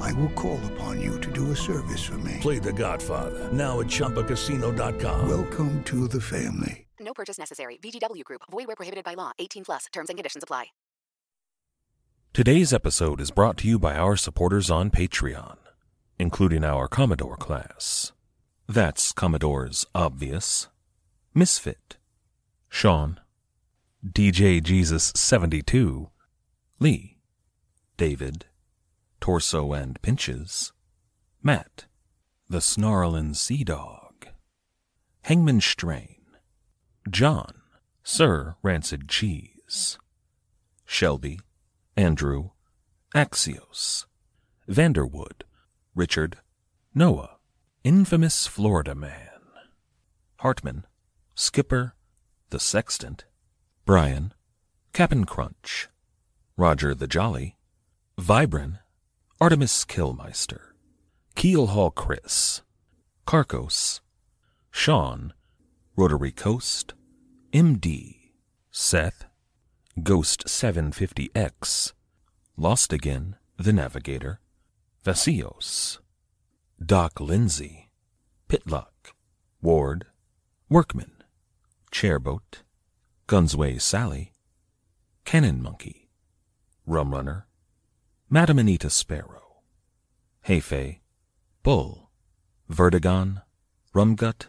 I will call upon you to do a service for me. Play The Godfather now at ChumbaCasino.com. Welcome to the family. No purchase necessary. VGW Group. Void where prohibited by law. 18 plus. Terms and conditions apply. Today's episode is brought to you by our supporters on Patreon, including our Commodore class. That's Commodore's Obvious, Misfit, Sean, DJ Jesus 72, Lee, David, Torso and Pinches, Matt, the Snarlin' Sea Dog, Hangman Strain, John, Sir Rancid Cheese, Shelby, Andrew, Axios, Vanderwood, Richard, Noah, Infamous Florida Man, Hartman, Skipper, The Sextant, Brian, Cap'n Crunch, Roger the Jolly, Vibrin, Artemis Killmeister, Keelhaul Chris, Carcos, Sean, Rotary Coast, MD, Seth, Ghost 750X, Lost Again, The Navigator, Vasios, Doc Lindsay, Pitlock, Ward, Workman, Chairboat, Gunsway Sally, Cannon Monkey, Rum Runner, Madam Anita Sparrow, Heifei, Bull, Vertigon, Rumgut,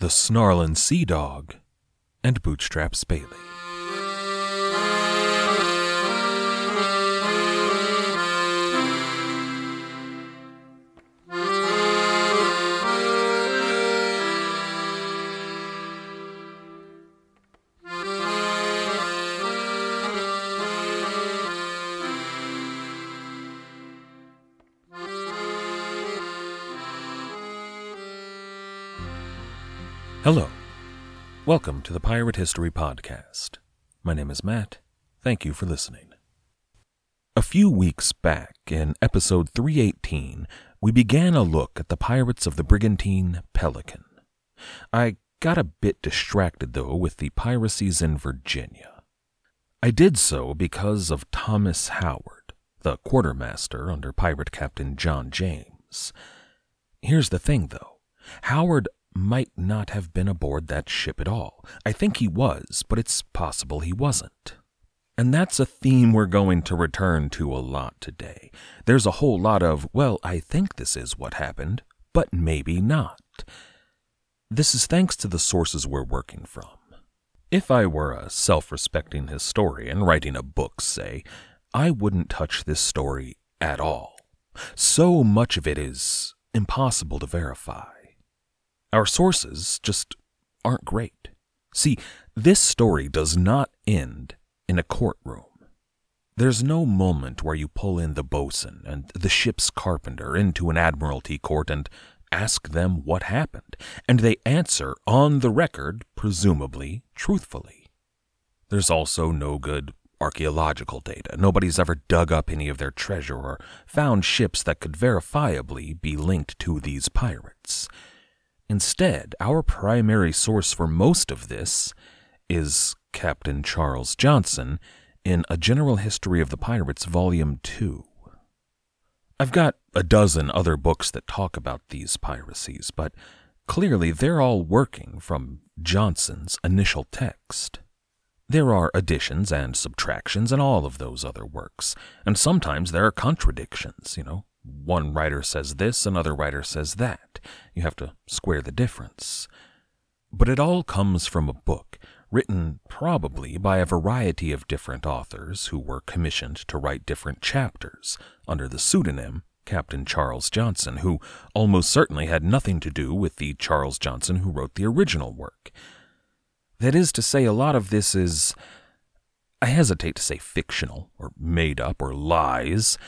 the Snarlin' Sea Dog, and Bootstraps Bailey. Hello. Welcome to the Pirate History Podcast. My name is Matt. Thank you for listening. A few weeks back, in episode 318, we began a look at the pirates of the brigantine Pelican. I got a bit distracted, though, with the piracies in Virginia. I did so because of Thomas Howard, the quartermaster under pirate captain John James. Here's the thing, though. Howard might not have been aboard that ship at all. I think he was, but it's possible he wasn't. And that's a theme we're going to return to a lot today. There's a whole lot of, well, I think this is what happened, but maybe not. This is thanks to the sources we're working from. If I were a self respecting historian writing a book, say, I wouldn't touch this story at all. So much of it is impossible to verify. Our sources just aren't great. See, this story does not end in a courtroom. There's no moment where you pull in the boatswain and the ship's carpenter into an admiralty court and ask them what happened, and they answer on the record, presumably truthfully. There's also no good archaeological data. Nobody's ever dug up any of their treasure or found ships that could verifiably be linked to these pirates. Instead, our primary source for most of this is Captain Charles Johnson in A General History of the Pirates, Volume 2. I've got a dozen other books that talk about these piracies, but clearly they're all working from Johnson's initial text. There are additions and subtractions in all of those other works, and sometimes there are contradictions, you know. One writer says this, another writer says that. You have to square the difference. But it all comes from a book, written probably by a variety of different authors who were commissioned to write different chapters under the pseudonym Captain Charles Johnson, who almost certainly had nothing to do with the Charles Johnson who wrote the original work. That is to say, a lot of this is, I hesitate to say fictional, or made up, or lies,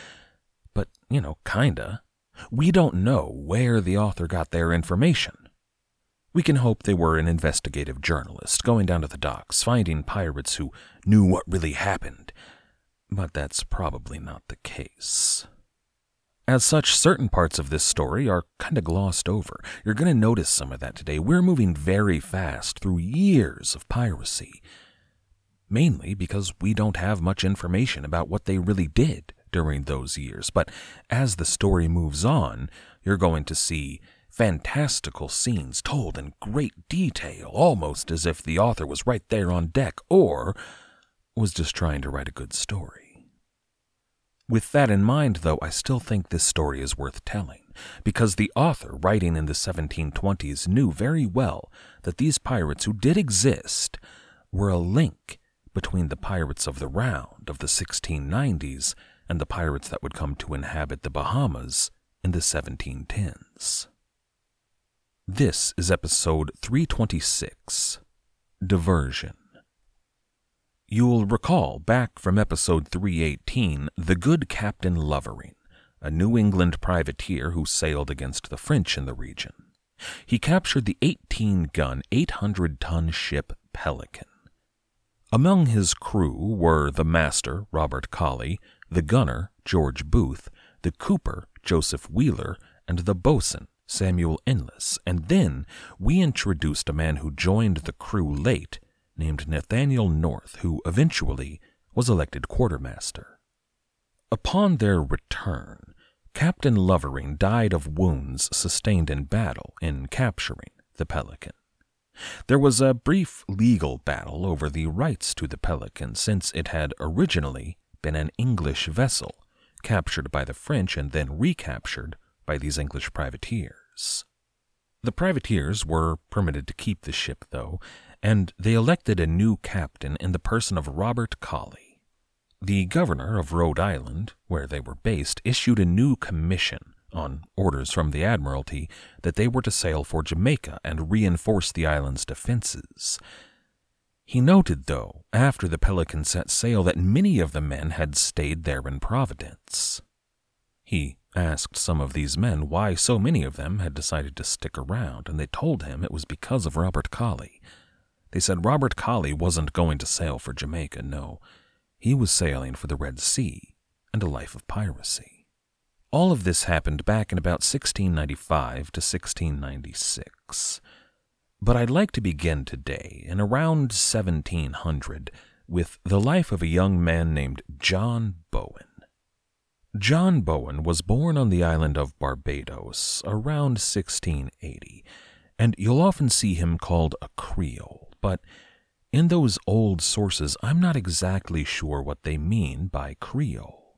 but, you know, kinda. We don't know where the author got their information. We can hope they were an investigative journalist going down to the docks, finding pirates who knew what really happened. But that's probably not the case. As such, certain parts of this story are kind of glossed over. You're going to notice some of that today. We're moving very fast through years of piracy, mainly because we don't have much information about what they really did during those years. But as the story moves on, you're going to see fantastical scenes told in great detail, almost as if the author was right there on deck or was just trying to write a good story. With that in mind, though, I still think this story is worth telling, because the author, writing in the 1720s, knew very well that these pirates who did exist were a link between the pirates of the Round of the 1690s and the pirates that would come to inhabit the Bahamas in the 1710s. This is episode 326 Diversion. You'll recall back from episode 318 the good Captain Lovering, a New England privateer who sailed against the French in the region. He captured the 18 gun, 800 ton ship Pelican. Among his crew were the master, Robert Colley, the gunner, George Booth, the cooper, Joseph Wheeler, and the boatswain, Samuel Inless, and then we introduced a man who joined the crew late, named Nathaniel North, who eventually was elected quartermaster. Upon their return, Captain Lovering died of wounds sustained in battle in capturing the Pelican. There was a brief legal battle over the rights to the Pelican since it had originally been an English vessel captured by the French and then recaptured by these English privateers. The privateers were permitted to keep the ship, though, and they elected a new captain in the person of Robert Colley. The governor of Rhode Island, where they were based, issued a new commission on orders from the Admiralty that they were to sail for Jamaica and reinforce the island's defenses. He noted, though, after the Pelican set sail, that many of the men had stayed there in Providence. He asked some of these men why so many of them had decided to stick around, and they told him it was because of Robert Colley. They said Robert Colley wasn't going to sail for Jamaica, no. He was sailing for the Red Sea and a life of piracy. All of this happened back in about 1695 to 1696. But I'd like to begin today, in around 1700, with the life of a young man named John Bowen. John Bowen was born on the island of Barbados around 1680, and you'll often see him called a Creole, but in those old sources I'm not exactly sure what they mean by Creole.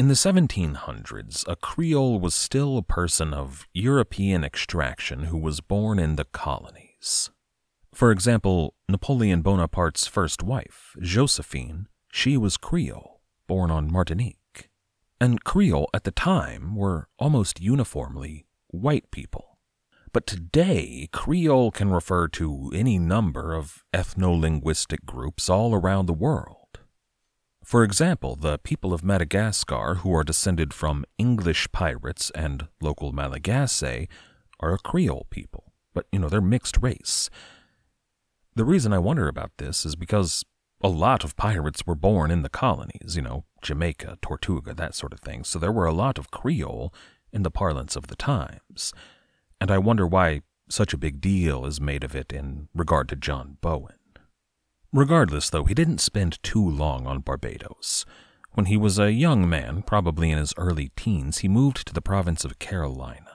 In the 1700s, a Creole was still a person of European extraction who was born in the For example, Napoleon Bonaparte's first wife, Josephine, she was Creole, born on Martinique and Creole at the time were almost uniformly white people. But today, Creole can refer to any number of ethno linguistic groups all around the world. For example, the people of Madagascar, who are descended from English pirates and local Malagasy, are a Creole people, but you know, they're mixed race. The reason I wonder about this is because a lot of pirates were born in the colonies, you know, Jamaica, Tortuga, that sort of thing, so there were a lot of Creole in the parlance of the times. And I wonder why such a big deal is made of it in regard to John Bowen. Regardless, though, he didn't spend too long on Barbados. When he was a young man, probably in his early teens, he moved to the province of Carolina.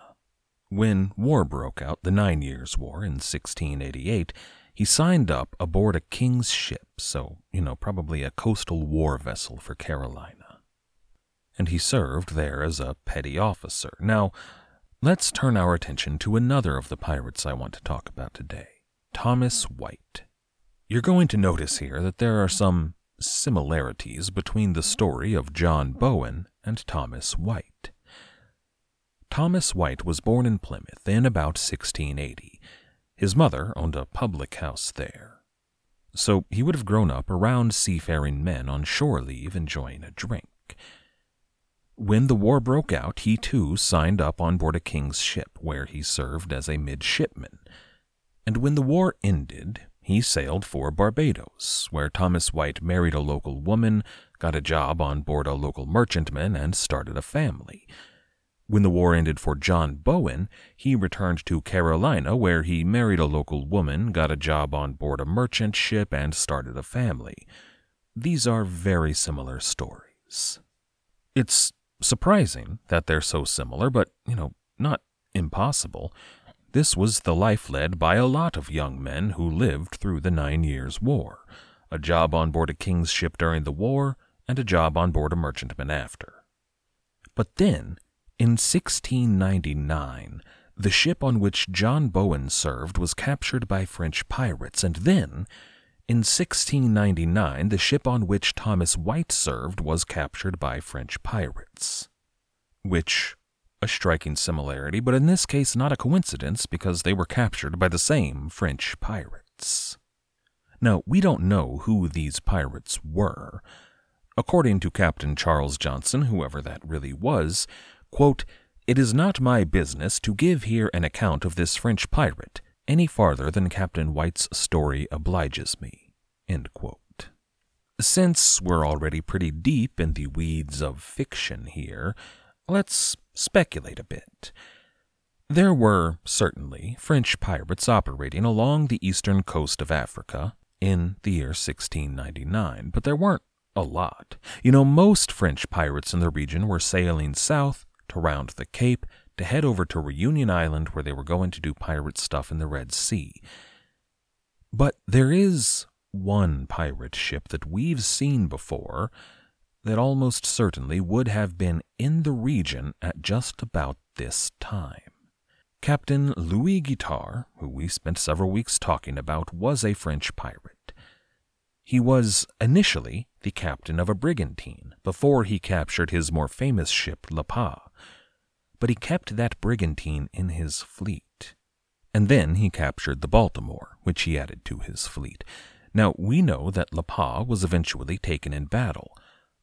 When war broke out, the Nine Years' War in 1688, he signed up aboard a king's ship, so, you know, probably a coastal war vessel for Carolina. And he served there as a petty officer. Now, let's turn our attention to another of the pirates I want to talk about today Thomas White. You're going to notice here that there are some similarities between the story of John Bowen and Thomas White. Thomas White was born in Plymouth in about 1680 his mother owned a public house there. So he would have grown up around seafaring men on shore leave enjoying a drink. when the war broke out, he too signed up on board a king's ship, where he served as a midshipman. And when the war ended, he sailed for Barbados, where Thomas White married a local woman, got a job on board a local merchantman, and started a family. When the war ended for John Bowen, he returned to Carolina, where he married a local woman, got a job on board a merchant ship, and started a family. These are very similar stories. It's surprising that they're so similar, but, you know, not impossible. This was the life led by a lot of young men who lived through the Nine Years' War a job on board a king's ship during the war, and a job on board a merchantman after. But then, in 1699, the ship on which John Bowen served was captured by French pirates, and then, in 1699, the ship on which Thomas White served was captured by French pirates. Which a striking similarity, but in this case not a coincidence because they were captured by the same French pirates. Now, we don't know who these pirates were. According to Captain Charles Johnson, whoever that really was, quote, It is not my business to give here an account of this French pirate any farther than Captain White's story obliges me. Since we're already pretty deep in the weeds of fiction here, let's speculate a bit. There were, certainly, French pirates operating along the eastern coast of Africa in the year 1699, but there weren't a lot. You know, most French pirates in the region were sailing south to round the Cape to head over to Reunion Island where they were going to do pirate stuff in the Red Sea. But there is one pirate ship that we've seen before that almost certainly would have been in the region at just about this time. Captain Louis Guitard, who we spent several weeks talking about, was a French pirate. He was initially the captain of a brigantine before he captured his more famous ship, Le Pas, but he kept that brigantine in his fleet. And then he captured the Baltimore, which he added to his fleet. Now, we know that La Pas was eventually taken in battle,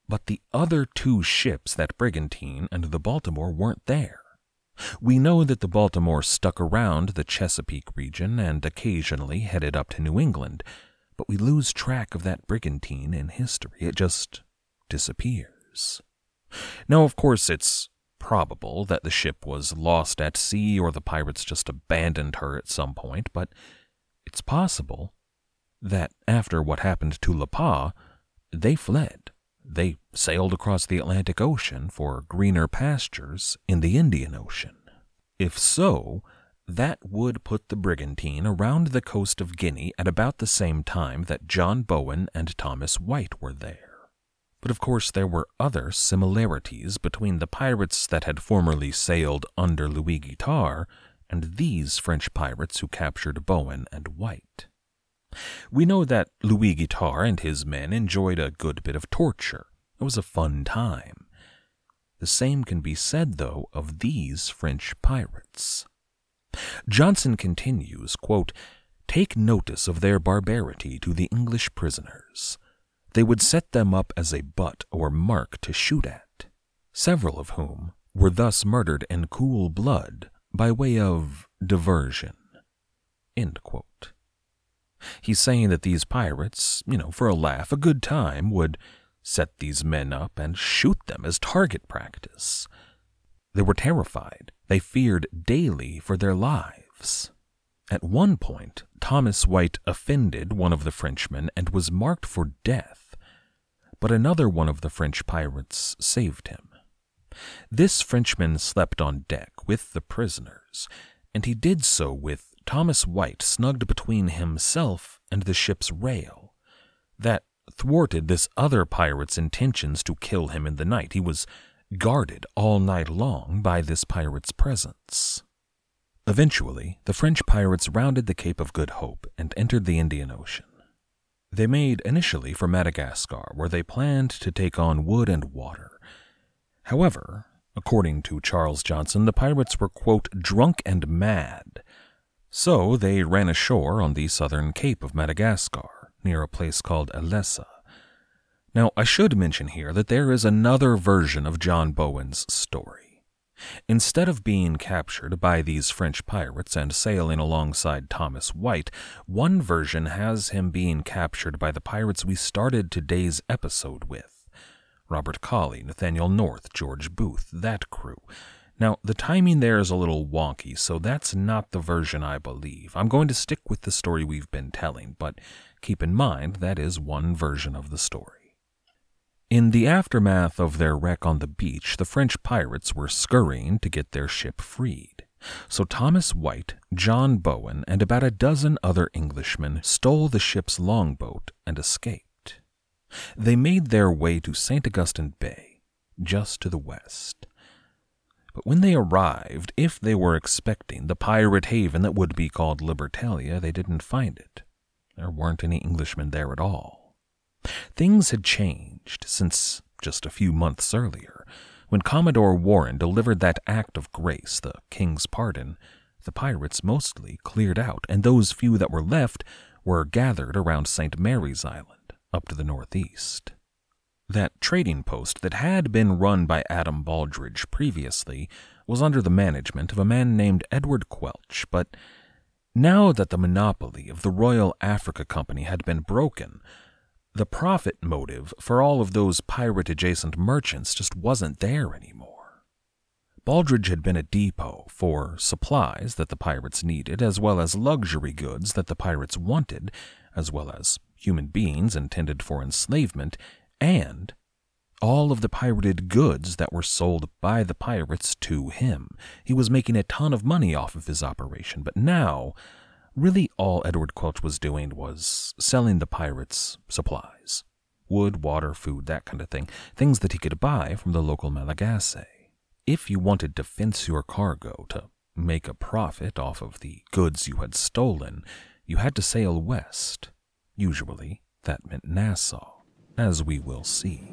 but the other two ships, that brigantine and the Baltimore, weren't there. We know that the Baltimore stuck around the Chesapeake region and occasionally headed up to New England, but we lose track of that brigantine in history. It just disappears. Now, of course, it's probable that the ship was lost at sea or the pirates just abandoned her at some point, but it's possible that after what happened to Le Pas, they fled. They sailed across the Atlantic Ocean for greener pastures in the Indian Ocean. If so, that would put the brigantine around the coast of Guinea at about the same time that John Bowen and Thomas White were there. But of course, there were other similarities between the pirates that had formerly sailed under Louis Guitard and these French pirates who captured Bowen and White. We know that Louis Guitard and his men enjoyed a good bit of torture. It was a fun time. The same can be said, though, of these French pirates. Johnson continues, quote, Take notice of their barbarity to the English prisoners. They would set them up as a butt or mark to shoot at, several of whom were thus murdered in cool blood by way of diversion. He's saying that these pirates, you know, for a laugh, a good time, would set these men up and shoot them as target practice. They were terrified. They feared daily for their lives. At one point, Thomas White offended one of the Frenchmen and was marked for death, but another one of the French pirates saved him. This Frenchman slept on deck with the prisoners, and he did so with Thomas White snugged between himself and the ship's rail. That thwarted this other pirate's intentions to kill him in the night. He was guarded all night long by this pirate's presence. Eventually, the French pirates rounded the Cape of Good Hope and entered the Indian Ocean. They made initially for Madagascar, where they planned to take on wood and water. However, according to Charles Johnson, the pirates were, quote, drunk and mad, so they ran ashore on the southern cape of Madagascar, near a place called Elessa. Now, I should mention here that there is another version of John Bowen's story. Instead of being captured by these French pirates and sailing alongside Thomas White, one version has him being captured by the pirates we started today's episode with Robert Colley, Nathaniel North, George Booth, that crew. Now, the timing there is a little wonky, so that's not the version I believe. I'm going to stick with the story we've been telling, but keep in mind that is one version of the story. In the aftermath of their wreck on the beach, the French pirates were scurrying to get their ship freed. So Thomas White, John Bowen, and about a dozen other Englishmen stole the ship's longboat and escaped. They made their way to St. Augustine Bay, just to the west. But when they arrived, if they were expecting the pirate haven that would be called Libertalia, they didn't find it. There weren't any Englishmen there at all. Things had changed since just a few months earlier, when Commodore Warren delivered that act of grace, the king's pardon. The pirates mostly cleared out, and those few that were left were gathered around St. Mary's Island, up to the northeast. That trading post that had been run by Adam Baldridge previously was under the management of a man named Edward Quelch, but now that the monopoly of the Royal Africa Company had been broken, the profit motive for all of those pirate adjacent merchants just wasn't there anymore. Baldridge had been a depot for supplies that the pirates needed, as well as luxury goods that the pirates wanted, as well as human beings intended for enslavement and all of the pirated goods that were sold by the pirates to him. He was making a ton of money off of his operation, but now, really all Edward Quelch was doing was selling the pirates supplies wood, water, food, that kind of thing, things that he could buy from the local Malagasy. If you wanted to fence your cargo to make a profit off of the goods you had stolen, you had to sail west. Usually, that meant Nassau as we will see.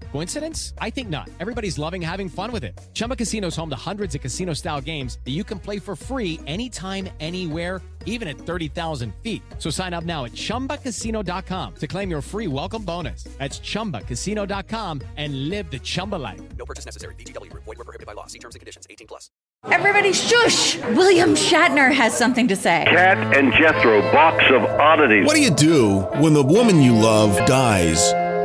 Coincidence? I think not. Everybody's loving having fun with it. Chumba Casino is home to hundreds of casino style games that you can play for free anytime, anywhere, even at 30,000 feet. So sign up now at chumbacasino.com to claim your free welcome bonus. That's chumbacasino.com and live the Chumba life. No purchase necessary. VGW Group. Void were prohibited by law. See terms and conditions. 18 plus. Everybody shush! William Shatner has something to say. Kat and Jethro, box of oddities. What do you do when the woman you love dies?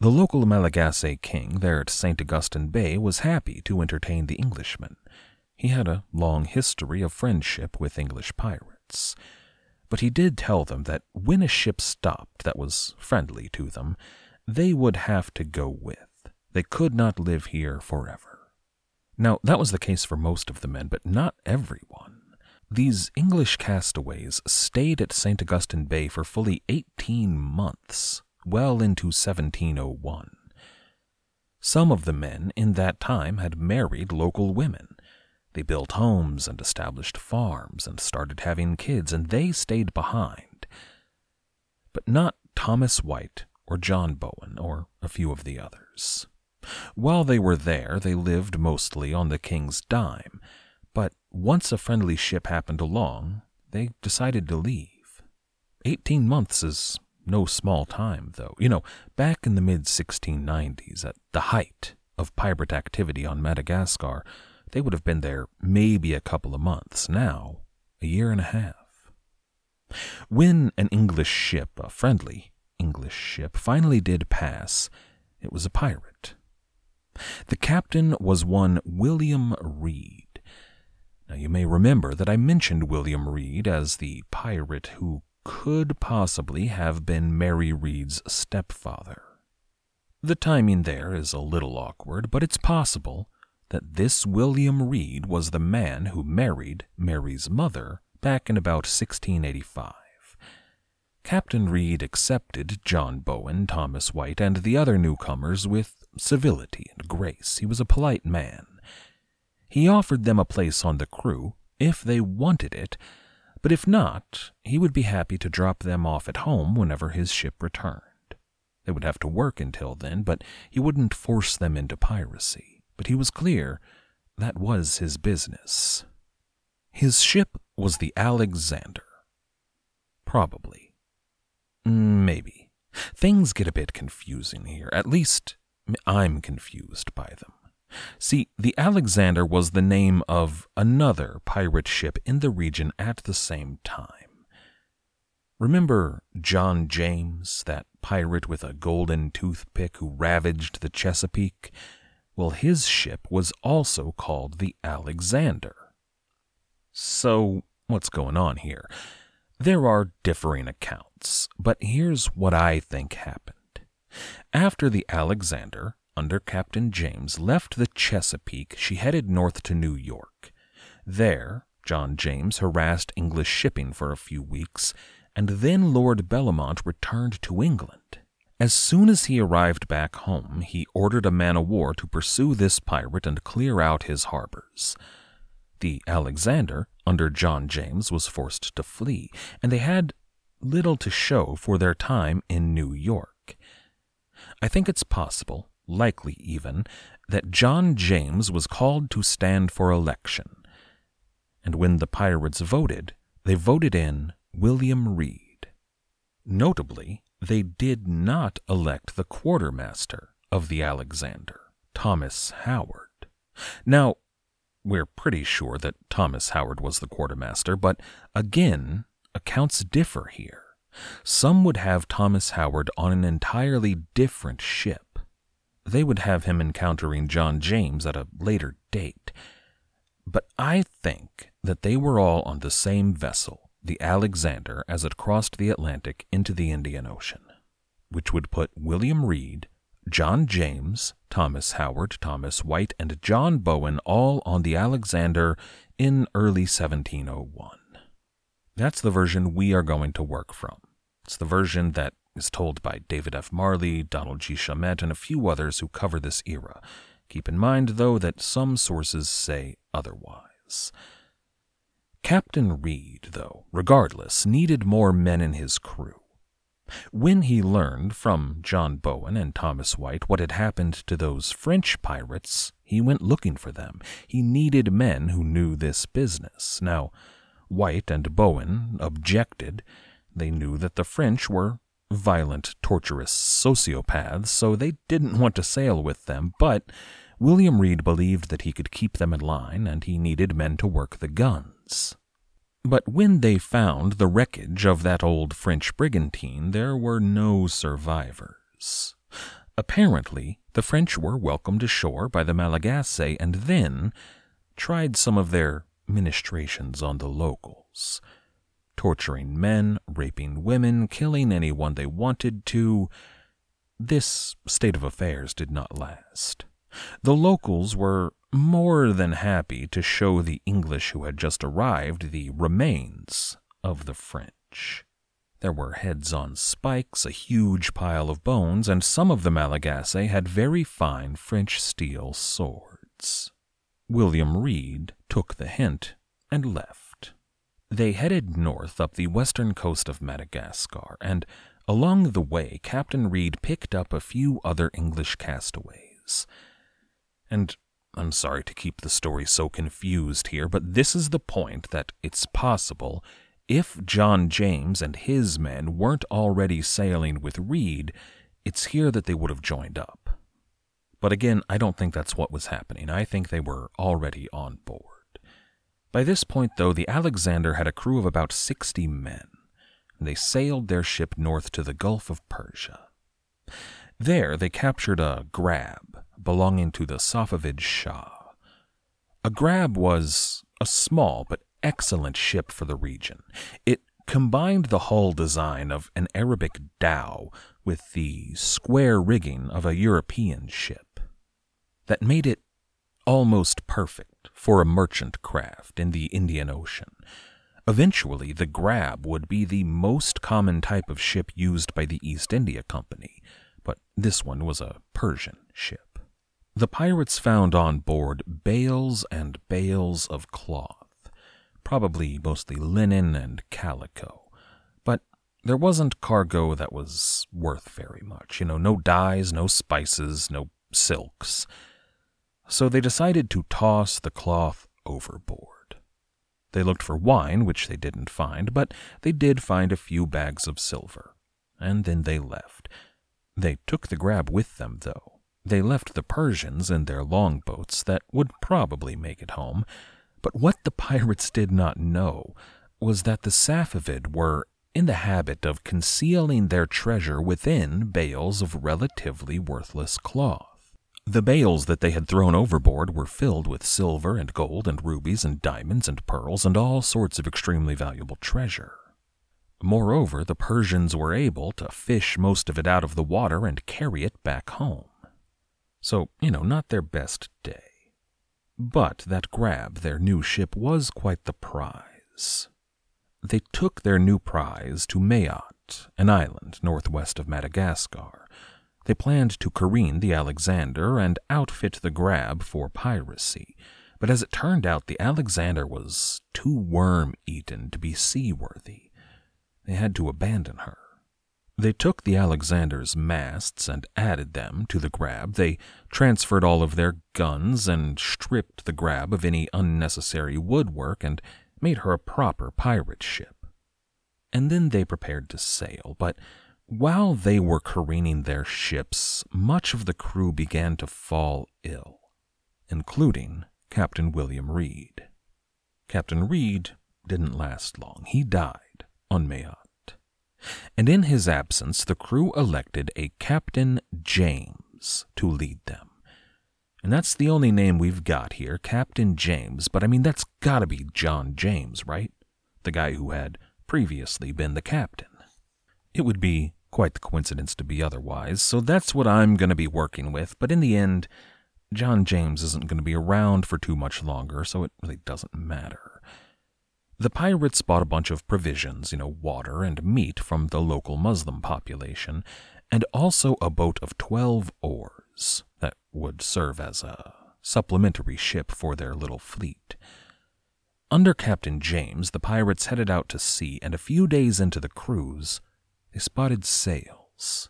the local Malagasy king there at St. Augustine Bay was happy to entertain the Englishmen. He had a long history of friendship with English pirates. But he did tell them that when a ship stopped that was friendly to them, they would have to go with. They could not live here forever. Now, that was the case for most of the men, but not everyone. These English castaways stayed at St. Augustine Bay for fully 18 months, well into 1701. Some of the men in that time had married local women. They built homes and established farms and started having kids, and they stayed behind. But not Thomas White or John Bowen or a few of the others. While they were there, they lived mostly on the king's dime, but once a friendly ship happened along, they decided to leave. Eighteen months is no small time, though. You know, back in the mid 1690s, at the height of pirate activity on Madagascar, they would have been there maybe a couple of months. Now, a year and a half. When an English ship, a friendly English ship, finally did pass, it was a pirate. The captain was one William Reed. Now, you may remember that I mentioned William Reed as the pirate who could possibly have been Mary Reed's stepfather. The timing there is a little awkward, but it's possible that this William Reed was the man who married Mary's mother back in about 1685. Captain Reed accepted John Bowen, Thomas White, and the other newcomers with civility and grace. He was a polite man. He offered them a place on the crew if they wanted it, but if not, he would be happy to drop them off at home whenever his ship returned. They would have to work until then, but he wouldn't force them into piracy. But he was clear that was his business. His ship was the Alexander. Probably. Mm, maybe. Things get a bit confusing here. At least, I'm confused by them. See, the Alexander was the name of another pirate ship in the region at the same time. Remember John James, that pirate with a golden toothpick who ravaged the Chesapeake? Well, his ship was also called the Alexander. So, what's going on here? There are differing accounts, but here's what I think happened. After the Alexander, under Captain James, left the Chesapeake, she headed north to New York. There, John James harassed English shipping for a few weeks, and then Lord Bellomont returned to England. As soon as he arrived back home, he ordered a man of war to pursue this pirate and clear out his harbors. The Alexander, under John James, was forced to flee, and they had little to show for their time in New York. I think it's possible, likely even, that John James was called to stand for election. And when the pirates voted, they voted in William Reed. Notably, they did not elect the quartermaster of the Alexander, Thomas Howard. Now, we're pretty sure that Thomas Howard was the quartermaster, but again, accounts differ here. Some would have Thomas Howard on an entirely different ship. They would have him encountering John James at a later date. But I think that they were all on the same vessel, the Alexander, as it crossed the Atlantic into the Indian Ocean, which would put William Reed John James, Thomas Howard, Thomas White, and John Bowen all on the Alexander in early 1701. That's the version we are going to work from. It's the version that is told by David F. Marley, Donald G. Shomette, and a few others who cover this era. Keep in mind, though, that some sources say otherwise. Captain Reed, though, regardless, needed more men in his crew. When he learned from John Bowen and Thomas White what had happened to those French pirates, he went looking for them. He needed men who knew this business. Now, White and Bowen objected. They knew that the French were violent, torturous sociopaths, so they didn't want to sail with them, but William Reed believed that he could keep them in line, and he needed men to work the guns. But when they found the wreckage of that old French brigantine, there were no survivors. Apparently, the French were welcomed ashore by the Malagasy and then tried some of their ministrations on the locals, torturing men, raping women, killing anyone they wanted to. This state of affairs did not last. The locals were more than happy to show the English who had just arrived the remains of the French. There were heads on spikes, a huge pile of bones, and some of the Malagasy had very fine French steel swords. William Reed took the hint and left. They headed north up the western coast of Madagascar, and along the way Captain Reed picked up a few other English castaways. And I'm sorry to keep the story so confused here, but this is the point that it's possible if John James and his men weren't already sailing with Reed, it's here that they would have joined up. But again, I don't think that's what was happening. I think they were already on board. By this point, though, the Alexander had a crew of about 60 men, and they sailed their ship north to the Gulf of Persia. There, they captured a grab belonging to the Safavid Shah. A grab was a small but excellent ship for the region. It combined the hull design of an Arabic dhow with the square rigging of a European ship. That made it almost perfect for a merchant craft in the Indian Ocean. Eventually, the grab would be the most common type of ship used by the East India Company, but this one was a Persian ship. The pirates found on board bales and bales of cloth, probably mostly linen and calico, but there wasn't cargo that was worth very much. You know, no dyes, no spices, no silks. So they decided to toss the cloth overboard. They looked for wine, which they didn't find, but they did find a few bags of silver. And then they left. They took the grab with them, though. They left the Persians in their longboats that would probably make it home. But what the pirates did not know was that the Safavid were in the habit of concealing their treasure within bales of relatively worthless cloth. The bales that they had thrown overboard were filled with silver and gold and rubies and diamonds and pearls and all sorts of extremely valuable treasure. Moreover, the Persians were able to fish most of it out of the water and carry it back home. So, you know, not their best day. But that grab, their new ship, was quite the prize. They took their new prize to Mayotte, an island northwest of Madagascar, they planned to careen the Alexander and outfit the grab for piracy, but as it turned out, the Alexander was too worm eaten to be seaworthy. They had to abandon her. They took the Alexander's masts and added them to the grab. They transferred all of their guns and stripped the grab of any unnecessary woodwork and made her a proper pirate ship. And then they prepared to sail, but while they were careening their ships, much of the crew began to fall ill, including Captain William Reed. Captain Reed didn't last long. He died on Mayotte. And in his absence, the crew elected a Captain James to lead them. And that's the only name we've got here, Captain James, but I mean, that's gotta be John James, right? The guy who had previously been the captain. It would be Quite the coincidence to be otherwise, so that's what I'm going to be working with, but in the end, John James isn't going to be around for too much longer, so it really doesn't matter. The pirates bought a bunch of provisions, you know, water and meat from the local Muslim population, and also a boat of 12 oars that would serve as a supplementary ship for their little fleet. Under Captain James, the pirates headed out to sea, and a few days into the cruise, they spotted sails.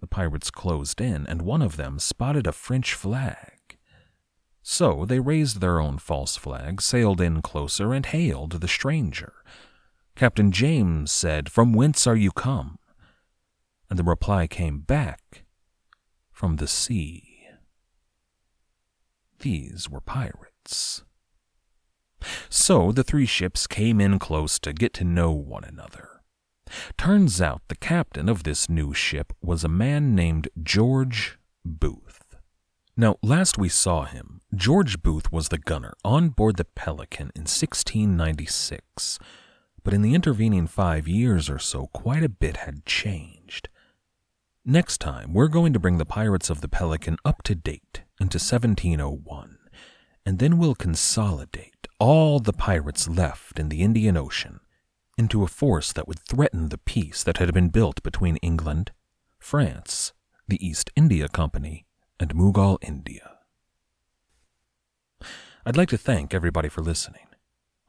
The pirates closed in, and one of them spotted a French flag. So they raised their own false flag, sailed in closer, and hailed the stranger. Captain James said, From whence are you come? And the reply came back, From the sea. These were pirates. So the three ships came in close to get to know one another. Turns out the captain of this new ship was a man named George Booth. Now, last we saw him, George Booth was the gunner on board the Pelican in 1696. But in the intervening five years or so, quite a bit had changed. Next time, we're going to bring the pirates of the Pelican up to date into 1701, and then we'll consolidate all the pirates left in the Indian Ocean into a force that would threaten the peace that had been built between England, France, the East India Company, and Mughal India. I'd like to thank everybody for listening.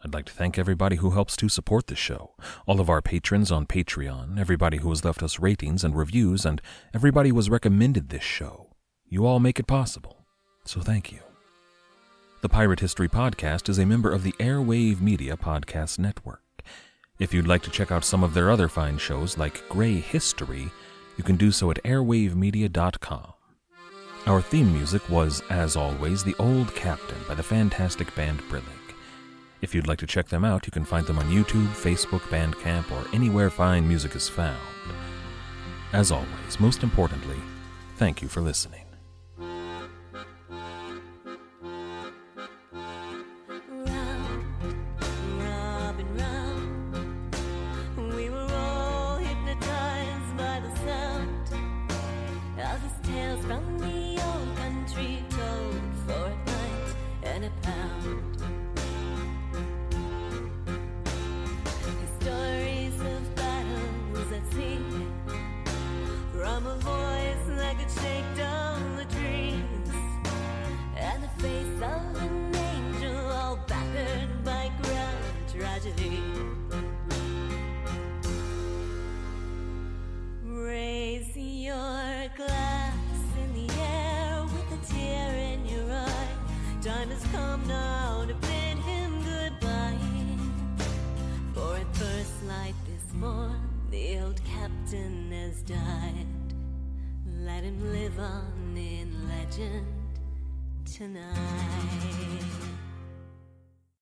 I'd like to thank everybody who helps to support the show, all of our patrons on Patreon, everybody who has left us ratings and reviews, and everybody who has recommended this show. You all make it possible, so thank you. The Pirate History Podcast is a member of the Airwave Media Podcast Network. If you'd like to check out some of their other fine shows like Grey History, you can do so at airwavemedia.com. Our theme music was, as always, The Old Captain by the fantastic band Brillig. If you'd like to check them out, you can find them on YouTube, Facebook, Bandcamp, or anywhere fine music is found. As always, most importantly, thank you for listening.